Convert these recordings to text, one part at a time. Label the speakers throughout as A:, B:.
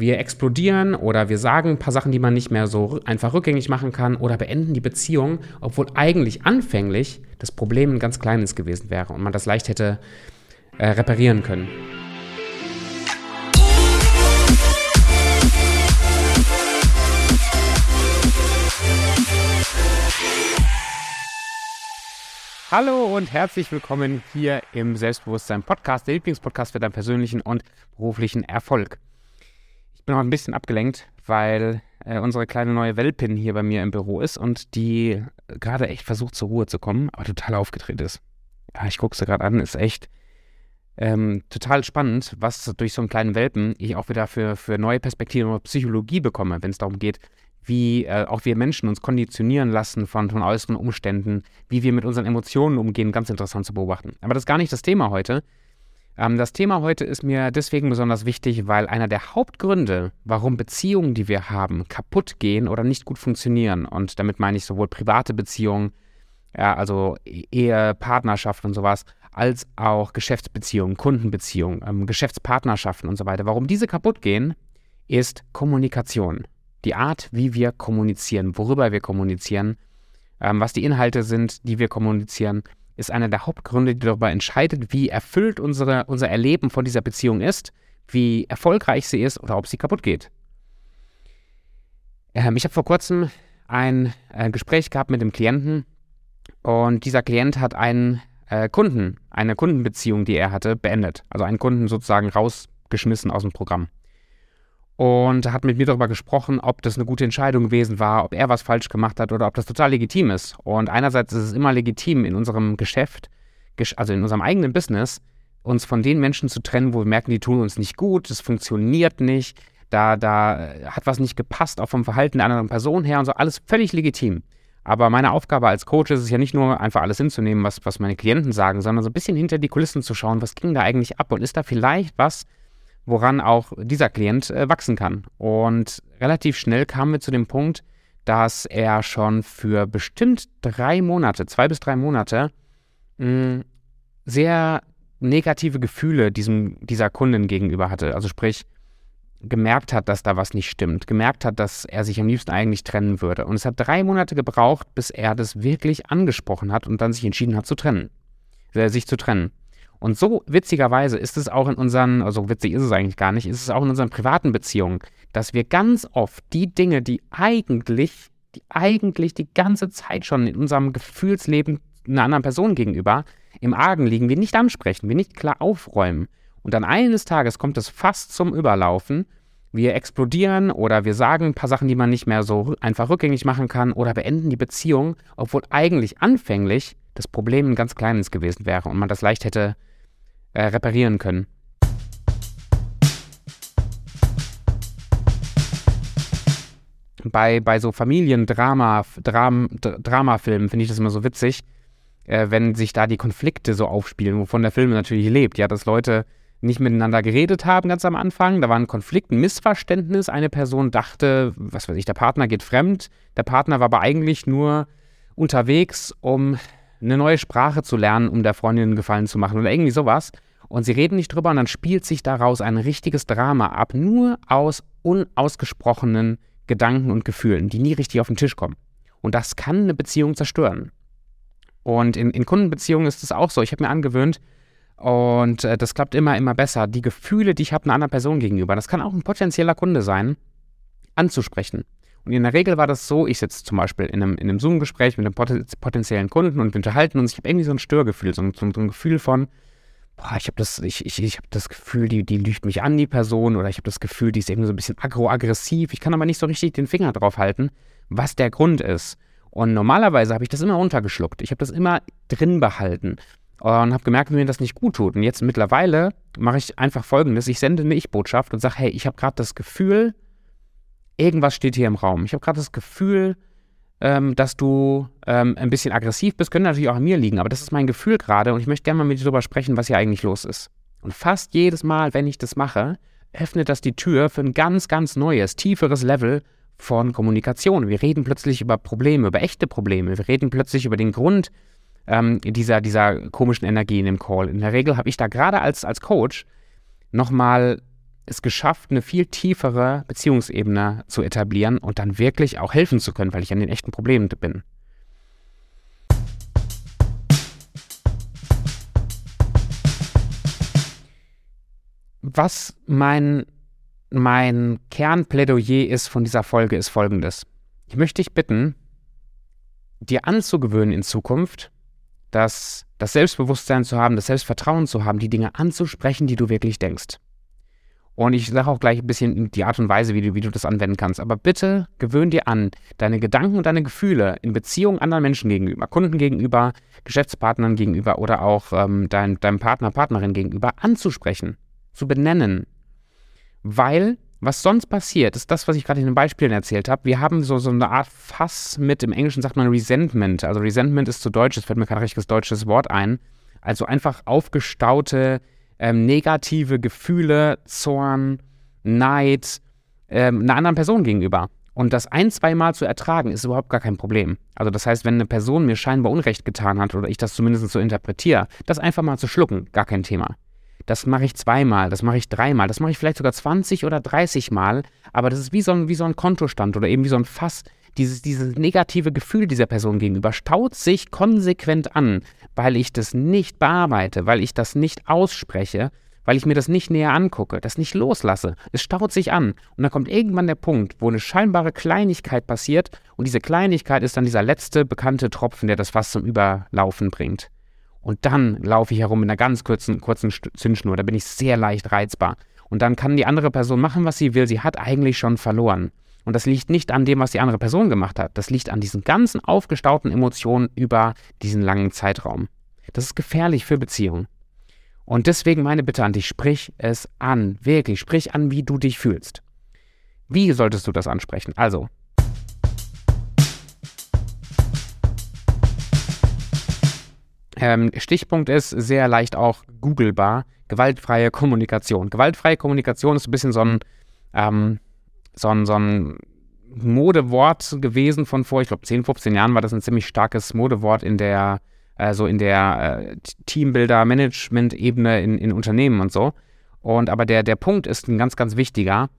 A: Wir explodieren oder wir sagen ein paar Sachen, die man nicht mehr so einfach rückgängig machen kann oder beenden die Beziehung, obwohl eigentlich anfänglich das Problem ein ganz kleines gewesen wäre und man das leicht hätte äh, reparieren können. Hallo und herzlich willkommen hier im Selbstbewusstsein Podcast, der Lieblingspodcast für deinen persönlichen und beruflichen Erfolg bin auch ein bisschen abgelenkt, weil äh, unsere kleine neue Welpin hier bei mir im Büro ist und die gerade echt versucht zur Ruhe zu kommen, aber total aufgedreht ist. Ja, ich gucke sie gerade an, ist echt ähm, total spannend, was durch so einen kleinen Welpen ich auch wieder für, für neue Perspektiven und Psychologie bekomme, wenn es darum geht, wie äh, auch wir Menschen uns konditionieren lassen von, von äußeren Umständen, wie wir mit unseren Emotionen umgehen, ganz interessant zu beobachten. Aber das ist gar nicht das Thema heute. Ähm, das Thema heute ist mir deswegen besonders wichtig, weil einer der Hauptgründe, warum Beziehungen, die wir haben, kaputt gehen oder nicht gut funktionieren, und damit meine ich sowohl private Beziehungen, ja, also Ehe, Partnerschaft und sowas, als auch Geschäftsbeziehungen, Kundenbeziehungen, ähm, Geschäftspartnerschaften und so weiter. Warum diese kaputt gehen, ist Kommunikation. Die Art, wie wir kommunizieren, worüber wir kommunizieren, ähm, was die Inhalte sind, die wir kommunizieren ist einer der Hauptgründe, die darüber entscheidet, wie erfüllt unsere, unser Erleben von dieser Beziehung ist, wie erfolgreich sie ist oder ob sie kaputt geht. Ähm, ich habe vor kurzem ein äh, Gespräch gehabt mit dem Klienten und dieser Klient hat einen äh, Kunden, eine Kundenbeziehung, die er hatte, beendet. Also einen Kunden sozusagen rausgeschmissen aus dem Programm und hat mit mir darüber gesprochen, ob das eine gute Entscheidung gewesen war, ob er was falsch gemacht hat oder ob das total legitim ist. Und einerseits ist es immer legitim in unserem Geschäft, also in unserem eigenen Business, uns von den Menschen zu trennen, wo wir merken, die tun uns nicht gut, das funktioniert nicht, da, da hat was nicht gepasst, auch vom Verhalten der anderen Person her und so, alles völlig legitim. Aber meine Aufgabe als Coach ist es ja nicht nur einfach alles hinzunehmen, was, was meine Klienten sagen, sondern so ein bisschen hinter die Kulissen zu schauen, was ging da eigentlich ab und ist da vielleicht was, woran auch dieser Klient äh, wachsen kann. Und relativ schnell kamen wir zu dem Punkt, dass er schon für bestimmt drei Monate, zwei bis drei Monate, mh, sehr negative Gefühle diesem, dieser Kundin gegenüber hatte. Also sprich, gemerkt hat, dass da was nicht stimmt, gemerkt hat, dass er sich am liebsten eigentlich trennen würde. Und es hat drei Monate gebraucht, bis er das wirklich angesprochen hat und dann sich entschieden hat zu trennen, äh, sich zu trennen. Und so witzigerweise ist es auch in unseren, also witzig ist es eigentlich gar nicht, ist es auch in unseren privaten Beziehungen, dass wir ganz oft die Dinge, die eigentlich, die eigentlich die ganze Zeit schon in unserem Gefühlsleben einer anderen Person gegenüber im Argen liegen, wir nicht ansprechen, wir nicht klar aufräumen. Und dann eines Tages kommt es fast zum Überlaufen. Wir explodieren oder wir sagen ein paar Sachen, die man nicht mehr so einfach rückgängig machen kann oder beenden die Beziehung, obwohl eigentlich anfänglich das Problem ein ganz kleines gewesen wäre und man das leicht hätte äh, reparieren können. Bei, bei so Familiendrama, Dram, finde ich das immer so witzig, äh, wenn sich da die Konflikte so aufspielen, wovon der Film natürlich lebt. Ja, dass Leute nicht miteinander geredet haben ganz am Anfang. Da war ein Konflikt, ein Missverständnis. Eine Person dachte, was weiß ich, der Partner geht fremd. Der Partner war aber eigentlich nur unterwegs, um eine neue Sprache zu lernen, um der Freundin einen Gefallen zu machen oder irgendwie sowas. Und sie reden nicht drüber und dann spielt sich daraus ein richtiges Drama ab, nur aus unausgesprochenen Gedanken und Gefühlen, die nie richtig auf den Tisch kommen. Und das kann eine Beziehung zerstören. Und in, in Kundenbeziehungen ist es auch so. Ich habe mir angewöhnt, und äh, das klappt immer, immer besser, die Gefühle, die ich habe einer anderen Person gegenüber, das kann auch ein potenzieller Kunde sein, anzusprechen. Und in der Regel war das so, ich sitze zum Beispiel in einem, in einem Zoom-Gespräch mit einem potenziellen Kunden und wir unterhalten uns. Ich habe irgendwie so ein Störgefühl, so ein, so ein Gefühl von, boah, ich habe das, ich, ich, ich habe das Gefühl, die, die lügt mich an, die Person, oder ich habe das Gefühl, die ist irgendwie so ein bisschen agro-aggressiv. Ich kann aber nicht so richtig den Finger drauf halten, was der Grund ist. Und normalerweise habe ich das immer runtergeschluckt. Ich habe das immer drin behalten und habe gemerkt, wie mir das nicht gut tut. Und jetzt mittlerweile mache ich einfach folgendes: Ich sende eine Ich-Botschaft und sage, hey, ich habe gerade das Gefühl, irgendwas steht hier im Raum. Ich habe gerade das Gefühl, ähm, dass du ähm, ein bisschen aggressiv bist. Könnte natürlich auch an mir liegen, aber das ist mein Gefühl gerade und ich möchte gerne mal mit dir darüber sprechen, was hier eigentlich los ist. Und fast jedes Mal, wenn ich das mache, öffnet das die Tür für ein ganz, ganz neues, tieferes Level von Kommunikation. Wir reden plötzlich über Probleme, über echte Probleme. Wir reden plötzlich über den Grund ähm, dieser, dieser komischen Energie in dem Call. In der Regel habe ich da gerade als, als Coach nochmal es geschafft, eine viel tiefere Beziehungsebene zu etablieren und dann wirklich auch helfen zu können, weil ich an den echten Problemen bin. Was mein, mein Kernplädoyer ist von dieser Folge, ist folgendes. Ich möchte dich bitten, dir anzugewöhnen in Zukunft, dass das Selbstbewusstsein zu haben, das Selbstvertrauen zu haben, die Dinge anzusprechen, die du wirklich denkst. Und ich sage auch gleich ein bisschen die Art und Weise, wie du, wie du das anwenden kannst. Aber bitte gewöhn dir an, deine Gedanken und deine Gefühle in Beziehung anderen Menschen gegenüber, Kunden gegenüber, Geschäftspartnern gegenüber oder auch ähm, dein, deinem Partner, Partnerin gegenüber anzusprechen, zu benennen. Weil was sonst passiert, ist das, was ich gerade in den Beispielen erzählt habe. Wir haben so, so eine Art Fass mit, im Englischen sagt man Resentment. Also Resentment ist zu Deutsch, es fällt mir kein richtiges deutsches Wort ein. Also einfach aufgestaute ähm, negative Gefühle, Zorn, Neid ähm, einer anderen Person gegenüber. Und das ein, zweimal zu ertragen, ist überhaupt gar kein Problem. Also das heißt, wenn eine Person mir scheinbar Unrecht getan hat oder ich das zumindest so interpretiere, das einfach mal zu schlucken, gar kein Thema. Das mache ich zweimal, das mache ich dreimal, das mache ich vielleicht sogar 20 oder 30 Mal, aber das ist wie so ein, wie so ein Kontostand oder eben wie so ein Fass. Dieses, dieses negative Gefühl dieser Person gegenüber staut sich konsequent an, weil ich das nicht bearbeite, weil ich das nicht ausspreche, weil ich mir das nicht näher angucke, das nicht loslasse. Es staut sich an und dann kommt irgendwann der Punkt, wo eine scheinbare Kleinigkeit passiert und diese Kleinigkeit ist dann dieser letzte bekannte Tropfen, der das Fass zum Überlaufen bringt. Und dann laufe ich herum mit einer ganz kurzen, kurzen Zündschnur. Da bin ich sehr leicht reizbar. Und dann kann die andere Person machen, was sie will. Sie hat eigentlich schon verloren. Und das liegt nicht an dem, was die andere Person gemacht hat. Das liegt an diesen ganzen aufgestauten Emotionen über diesen langen Zeitraum. Das ist gefährlich für Beziehungen. Und deswegen meine Bitte an dich, sprich es an. Wirklich, sprich an, wie du dich fühlst. Wie solltest du das ansprechen? Also, Ähm, Stichpunkt ist sehr leicht auch googelbar, gewaltfreie Kommunikation. Gewaltfreie Kommunikation ist ein bisschen so ein, ähm, so ein, so ein Modewort gewesen von vor, ich glaube, 10, 15 Jahren war das ein ziemlich starkes Modewort in der, äh, so in der äh, Teambuilder-Management-Ebene in, in Unternehmen und so. Und aber der, der Punkt ist ein ganz, ganz wichtiger.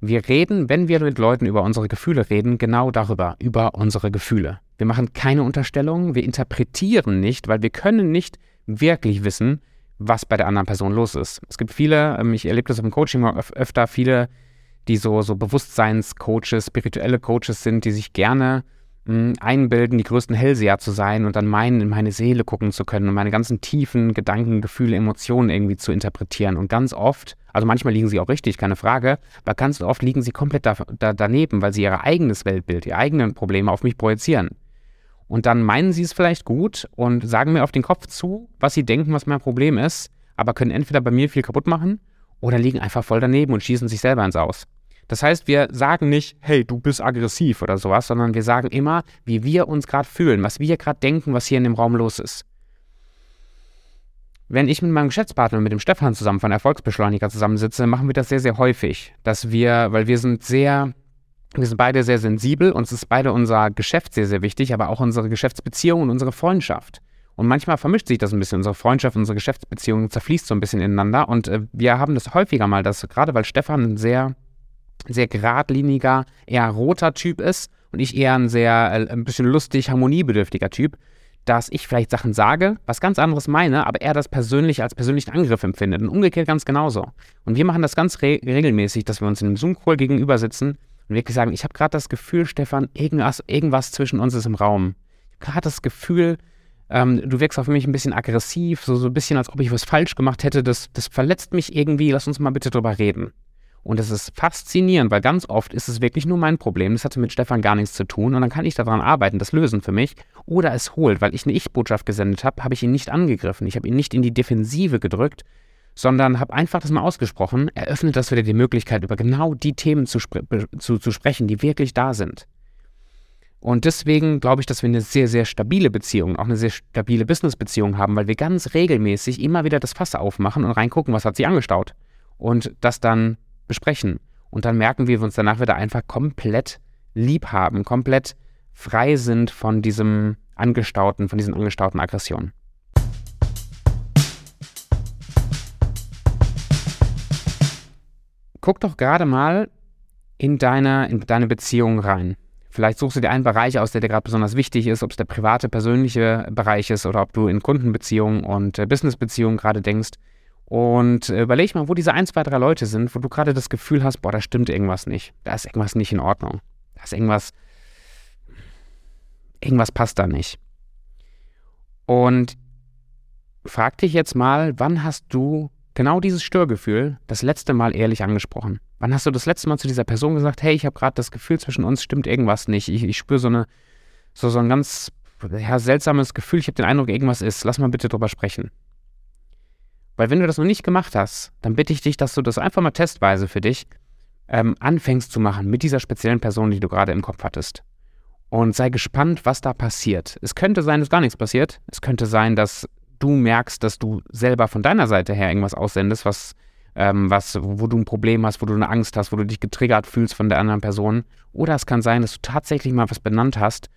A: Wir reden, wenn wir mit Leuten über unsere Gefühle reden, genau darüber, über unsere Gefühle. Wir machen keine Unterstellungen, wir interpretieren nicht, weil wir können nicht wirklich wissen, was bei der anderen Person los ist. Es gibt viele, ähm, ich erlebe das im Coaching öf öfter, viele, die so, so Bewusstseinscoaches, spirituelle Coaches sind, die sich gerne mh, einbilden, die größten Hellseher zu sein und dann meinen, in meine Seele gucken zu können und meine ganzen tiefen Gedanken, Gefühle, Emotionen irgendwie zu interpretieren. Und ganz oft, also manchmal liegen sie auch richtig, keine Frage, aber ganz oft liegen sie komplett da, da, daneben, weil sie ihr eigenes Weltbild, ihre eigenen Probleme auf mich projizieren. Und dann meinen sie es vielleicht gut und sagen mir auf den Kopf zu, was sie denken, was mein Problem ist, aber können entweder bei mir viel kaputt machen oder liegen einfach voll daneben und schießen sich selber ins Aus. Das heißt, wir sagen nicht, hey, du bist aggressiv oder sowas, sondern wir sagen immer, wie wir uns gerade fühlen, was wir gerade denken, was hier in dem Raum los ist. Wenn ich mit meinem Geschäftspartner, mit dem Stefan zusammen von Erfolgsbeschleuniger zusammensitze, machen wir das sehr, sehr häufig, dass wir, weil wir sind sehr wir sind beide sehr sensibel, uns ist beide unser Geschäft sehr, sehr wichtig, aber auch unsere Geschäftsbeziehung und unsere Freundschaft. Und manchmal vermischt sich das ein bisschen. Unsere Freundschaft, unsere Geschäftsbeziehung zerfließt so ein bisschen ineinander. Und äh, wir haben das häufiger mal, dass gerade weil Stefan ein sehr, sehr geradliniger, eher roter Typ ist und ich eher ein sehr, äh, ein bisschen lustig, harmoniebedürftiger Typ, dass ich vielleicht Sachen sage, was ganz anderes meine, aber er das persönlich als persönlichen Angriff empfindet. Und umgekehrt ganz genauso. Und wir machen das ganz re regelmäßig, dass wir uns in einem Zoom-Call gegenüber sitzen und wirklich sagen, ich habe gerade das Gefühl, Stefan, irgendwas, irgendwas zwischen uns ist im Raum. Ich habe gerade das Gefühl, ähm, du wirkst auf mich ein bisschen aggressiv, so, so ein bisschen, als ob ich was falsch gemacht hätte. Das, das verletzt mich irgendwie. Lass uns mal bitte drüber reden. Und es ist faszinierend, weil ganz oft ist es wirklich nur mein Problem. Das hatte mit Stefan gar nichts zu tun. Und dann kann ich daran arbeiten, das lösen für mich. Oder es holt, weil ich eine Ich-Botschaft gesendet habe, habe ich ihn nicht angegriffen. Ich habe ihn nicht in die Defensive gedrückt, sondern habe einfach das mal ausgesprochen, eröffnet das wieder die Möglichkeit, über genau die Themen zu, zu, zu sprechen, die wirklich da sind. Und deswegen glaube ich, dass wir eine sehr, sehr stabile Beziehung, auch eine sehr stabile Business-Beziehung haben, weil wir ganz regelmäßig immer wieder das Fass aufmachen und reingucken, was hat sie angestaut. Und das dann besprechen. Und dann merken wir, wir uns danach wieder einfach komplett lieb haben, komplett frei sind von diesem angestauten, von diesen angestauten Aggressionen. guck doch gerade mal in deine, in deine Beziehung rein. Vielleicht suchst du dir einen Bereich aus, der dir gerade besonders wichtig ist, ob es der private, persönliche Bereich ist oder ob du in Kundenbeziehungen und äh, Businessbeziehungen gerade denkst. Und äh, überleg mal, wo diese ein, zwei, drei Leute sind, wo du gerade das Gefühl hast, boah, da stimmt irgendwas nicht. Da ist irgendwas nicht in Ordnung. Da ist irgendwas, irgendwas passt da nicht. Und frag dich jetzt mal, wann hast du genau dieses Störgefühl das letzte Mal ehrlich angesprochen? Wann hast du das letzte Mal zu dieser Person gesagt, hey, ich habe gerade das Gefühl, zwischen uns stimmt irgendwas nicht. Ich, ich spüre so, so, so ein ganz ja, seltsames Gefühl, ich habe den Eindruck, irgendwas ist. Lass mal bitte drüber sprechen. Weil wenn du das noch nicht gemacht hast, dann bitte ich dich, dass du das einfach mal testweise für dich ähm, anfängst zu machen mit dieser speziellen Person, die du gerade im Kopf hattest. Und sei gespannt, was da passiert. Es könnte sein, dass gar nichts passiert. Es könnte sein, dass du merkst, dass du selber von deiner Seite her irgendwas aussendest, was, ähm, was, wo du ein Problem hast, wo du eine Angst hast, wo du dich getriggert fühlst von der anderen Person. Oder es kann sein, dass du tatsächlich mal was benannt hast,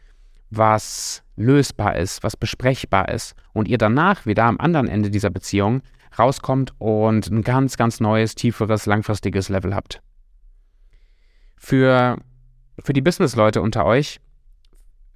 A: was lösbar ist, was besprechbar ist und ihr danach wieder am anderen Ende dieser Beziehung rauskommt und ein ganz, ganz neues, tieferes, langfristiges Level habt. Für, für die Business-Leute unter euch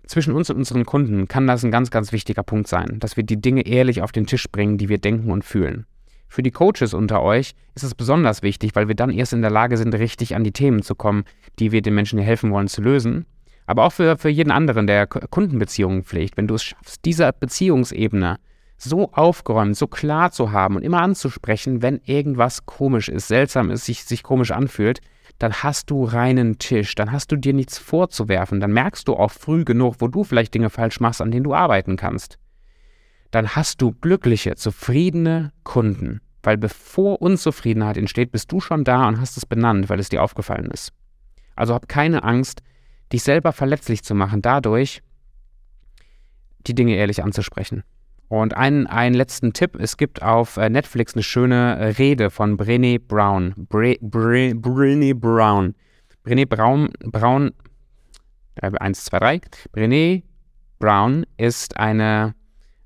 A: zwischen uns und unseren Kunden kann das ein ganz, ganz wichtiger Punkt sein, dass wir die Dinge ehrlich auf den Tisch bringen, die wir denken und fühlen. Für die Coaches unter euch ist es besonders wichtig, weil wir dann erst in der Lage sind, richtig an die Themen zu kommen, die wir den Menschen helfen wollen zu lösen. Aber auch für, für jeden anderen, der Kundenbeziehungen pflegt, wenn du es schaffst, diese Beziehungsebene so aufgeräumt, so klar zu haben und immer anzusprechen, wenn irgendwas komisch ist, seltsam ist, sich, sich komisch anfühlt, dann hast du reinen Tisch, dann hast du dir nichts vorzuwerfen, dann merkst du auch früh genug, wo du vielleicht Dinge falsch machst, an denen du arbeiten kannst. Dann hast du glückliche, zufriedene Kunden, weil bevor Unzufriedenheit entsteht, bist du schon da und hast es benannt, weil es dir aufgefallen ist. Also hab keine Angst, dich selber verletzlich zu machen, dadurch die Dinge ehrlich anzusprechen. Und einen, einen letzten Tipp: Es gibt auf äh, Netflix eine schöne äh, Rede von Brené Brown. Bre, Bre, Brené Brown. Brené Brown, Brown, äh, 1, 2, 3. Brené Brown ist eine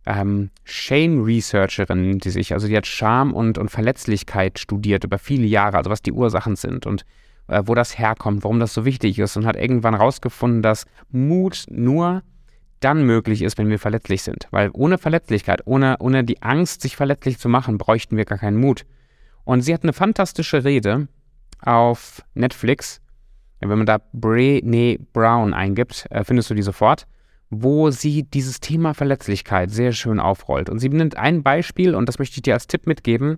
A: ähm, Shame-Researcherin, die sich, also die hat Scham und, und Verletzlichkeit studiert über viele Jahre, also was die Ursachen sind und äh, wo das herkommt, warum das so wichtig ist und hat irgendwann herausgefunden, dass Mut nur dann möglich ist, wenn wir verletzlich sind. Weil ohne Verletzlichkeit, ohne, ohne die Angst, sich verletzlich zu machen, bräuchten wir gar keinen Mut. Und sie hat eine fantastische Rede auf Netflix. Wenn man da Brené Brown eingibt, äh, findest du die sofort, wo sie dieses Thema Verletzlichkeit sehr schön aufrollt. Und sie nimmt ein Beispiel, und das möchte ich dir als Tipp mitgeben.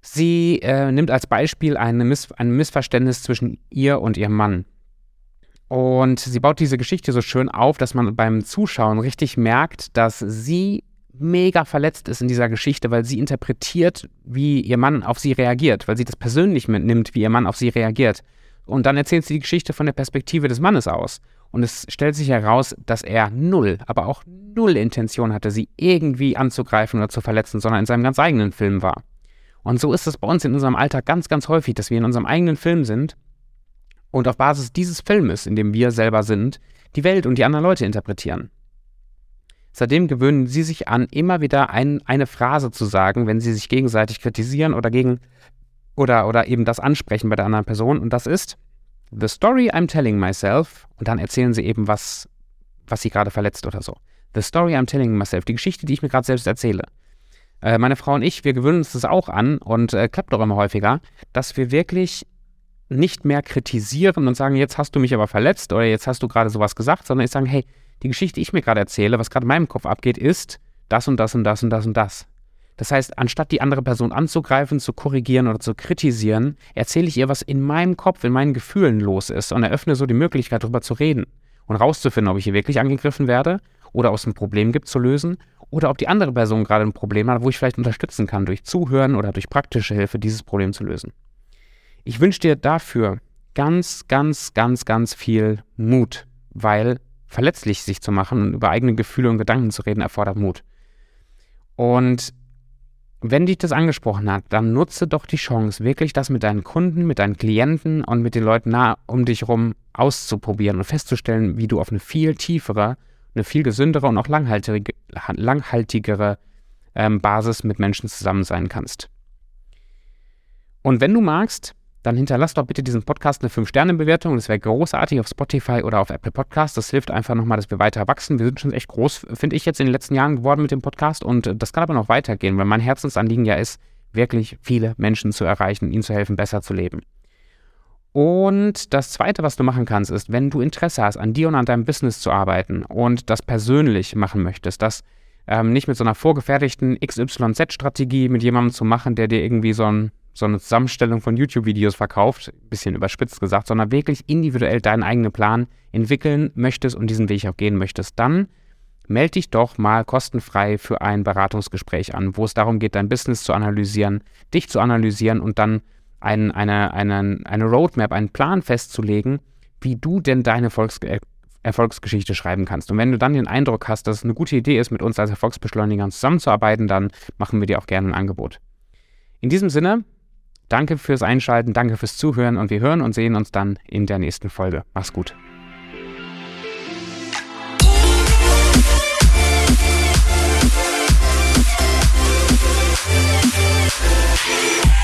A: Sie äh, nimmt als Beispiel Miss ein Missverständnis zwischen ihr und ihrem Mann. Und sie baut diese Geschichte so schön auf, dass man beim Zuschauen richtig merkt, dass sie mega verletzt ist in dieser Geschichte, weil sie interpretiert, wie ihr Mann auf sie reagiert, weil sie das persönlich mitnimmt, wie ihr Mann auf sie reagiert. Und dann erzählt sie die Geschichte von der Perspektive des Mannes aus. Und es stellt sich heraus, dass er null, aber auch null Intention hatte, sie irgendwie anzugreifen oder zu verletzen, sondern in seinem ganz eigenen Film war. Und so ist es bei uns in unserem Alltag ganz, ganz häufig, dass wir in unserem eigenen Film sind und auf Basis dieses Filmes, in dem wir selber sind, die Welt und die anderen Leute interpretieren. Seitdem gewöhnen sie sich an, immer wieder ein, eine Phrase zu sagen, wenn sie sich gegenseitig kritisieren oder gegen oder, oder eben das ansprechen bei der anderen Person. Und das ist The story I'm telling myself. Und dann erzählen sie eben, was, was sie gerade verletzt oder so. The story I'm telling myself. Die Geschichte, die ich mir gerade selbst erzähle. Äh, meine Frau und ich, wir gewöhnen uns das auch an und äh, klappt doch immer häufiger, dass wir wirklich nicht mehr kritisieren und sagen, jetzt hast du mich aber verletzt oder jetzt hast du gerade sowas gesagt, sondern ich sage, hey, die Geschichte, die ich mir gerade erzähle, was gerade in meinem Kopf abgeht, ist das und das und das und das und das. Das heißt, anstatt die andere Person anzugreifen, zu korrigieren oder zu kritisieren, erzähle ich ihr, was in meinem Kopf, in meinen Gefühlen los ist und eröffne so die Möglichkeit, darüber zu reden und rauszufinden, ob ich hier wirklich angegriffen werde oder ob es ein Problem gibt zu lösen oder ob die andere Person gerade ein Problem hat, wo ich vielleicht unterstützen kann, durch Zuhören oder durch praktische Hilfe dieses Problem zu lösen. Ich wünsche dir dafür ganz, ganz, ganz, ganz viel Mut, weil verletzlich sich zu machen und über eigene Gefühle und Gedanken zu reden erfordert Mut. Und wenn dich das angesprochen hat, dann nutze doch die Chance, wirklich das mit deinen Kunden, mit deinen Klienten und mit den Leuten nah um dich herum auszuprobieren und festzustellen, wie du auf eine viel tiefere, eine viel gesündere und auch langhaltige, langhaltigere ähm, Basis mit Menschen zusammen sein kannst. Und wenn du magst, dann hinterlass doch bitte diesem Podcast eine 5-Sterne-Bewertung. Das wäre großartig auf Spotify oder auf Apple Podcasts. Das hilft einfach nochmal, dass wir weiter wachsen. Wir sind schon echt groß, finde ich, jetzt in den letzten Jahren geworden mit dem Podcast. Und das kann aber noch weitergehen, weil mein Herzensanliegen ja ist, wirklich viele Menschen zu erreichen, ihnen zu helfen, besser zu leben. Und das Zweite, was du machen kannst, ist, wenn du Interesse hast, an dir und an deinem Business zu arbeiten und das persönlich machen möchtest, das ähm, nicht mit so einer vorgefertigten XYZ-Strategie mit jemandem zu machen, der dir irgendwie so, ein, so eine Zusammenstellung von YouTube-Videos verkauft, bisschen überspitzt gesagt, sondern wirklich individuell deinen eigenen Plan entwickeln möchtest und diesen Weg auch gehen möchtest, dann melde dich doch mal kostenfrei für ein Beratungsgespräch an, wo es darum geht, dein Business zu analysieren, dich zu analysieren und dann ein, eine, eine, eine Roadmap, einen Plan festzulegen, wie du denn deine Volks äh, Erfolgsgeschichte schreiben kannst. Und wenn du dann den Eindruck hast, dass es eine gute Idee ist, mit uns als Erfolgsbeschleunigern zusammenzuarbeiten, dann machen wir dir auch gerne ein Angebot. In diesem Sinne, Danke fürs Einschalten, danke fürs Zuhören und wir hören und sehen uns dann in der nächsten Folge. Mach's gut. Yeah.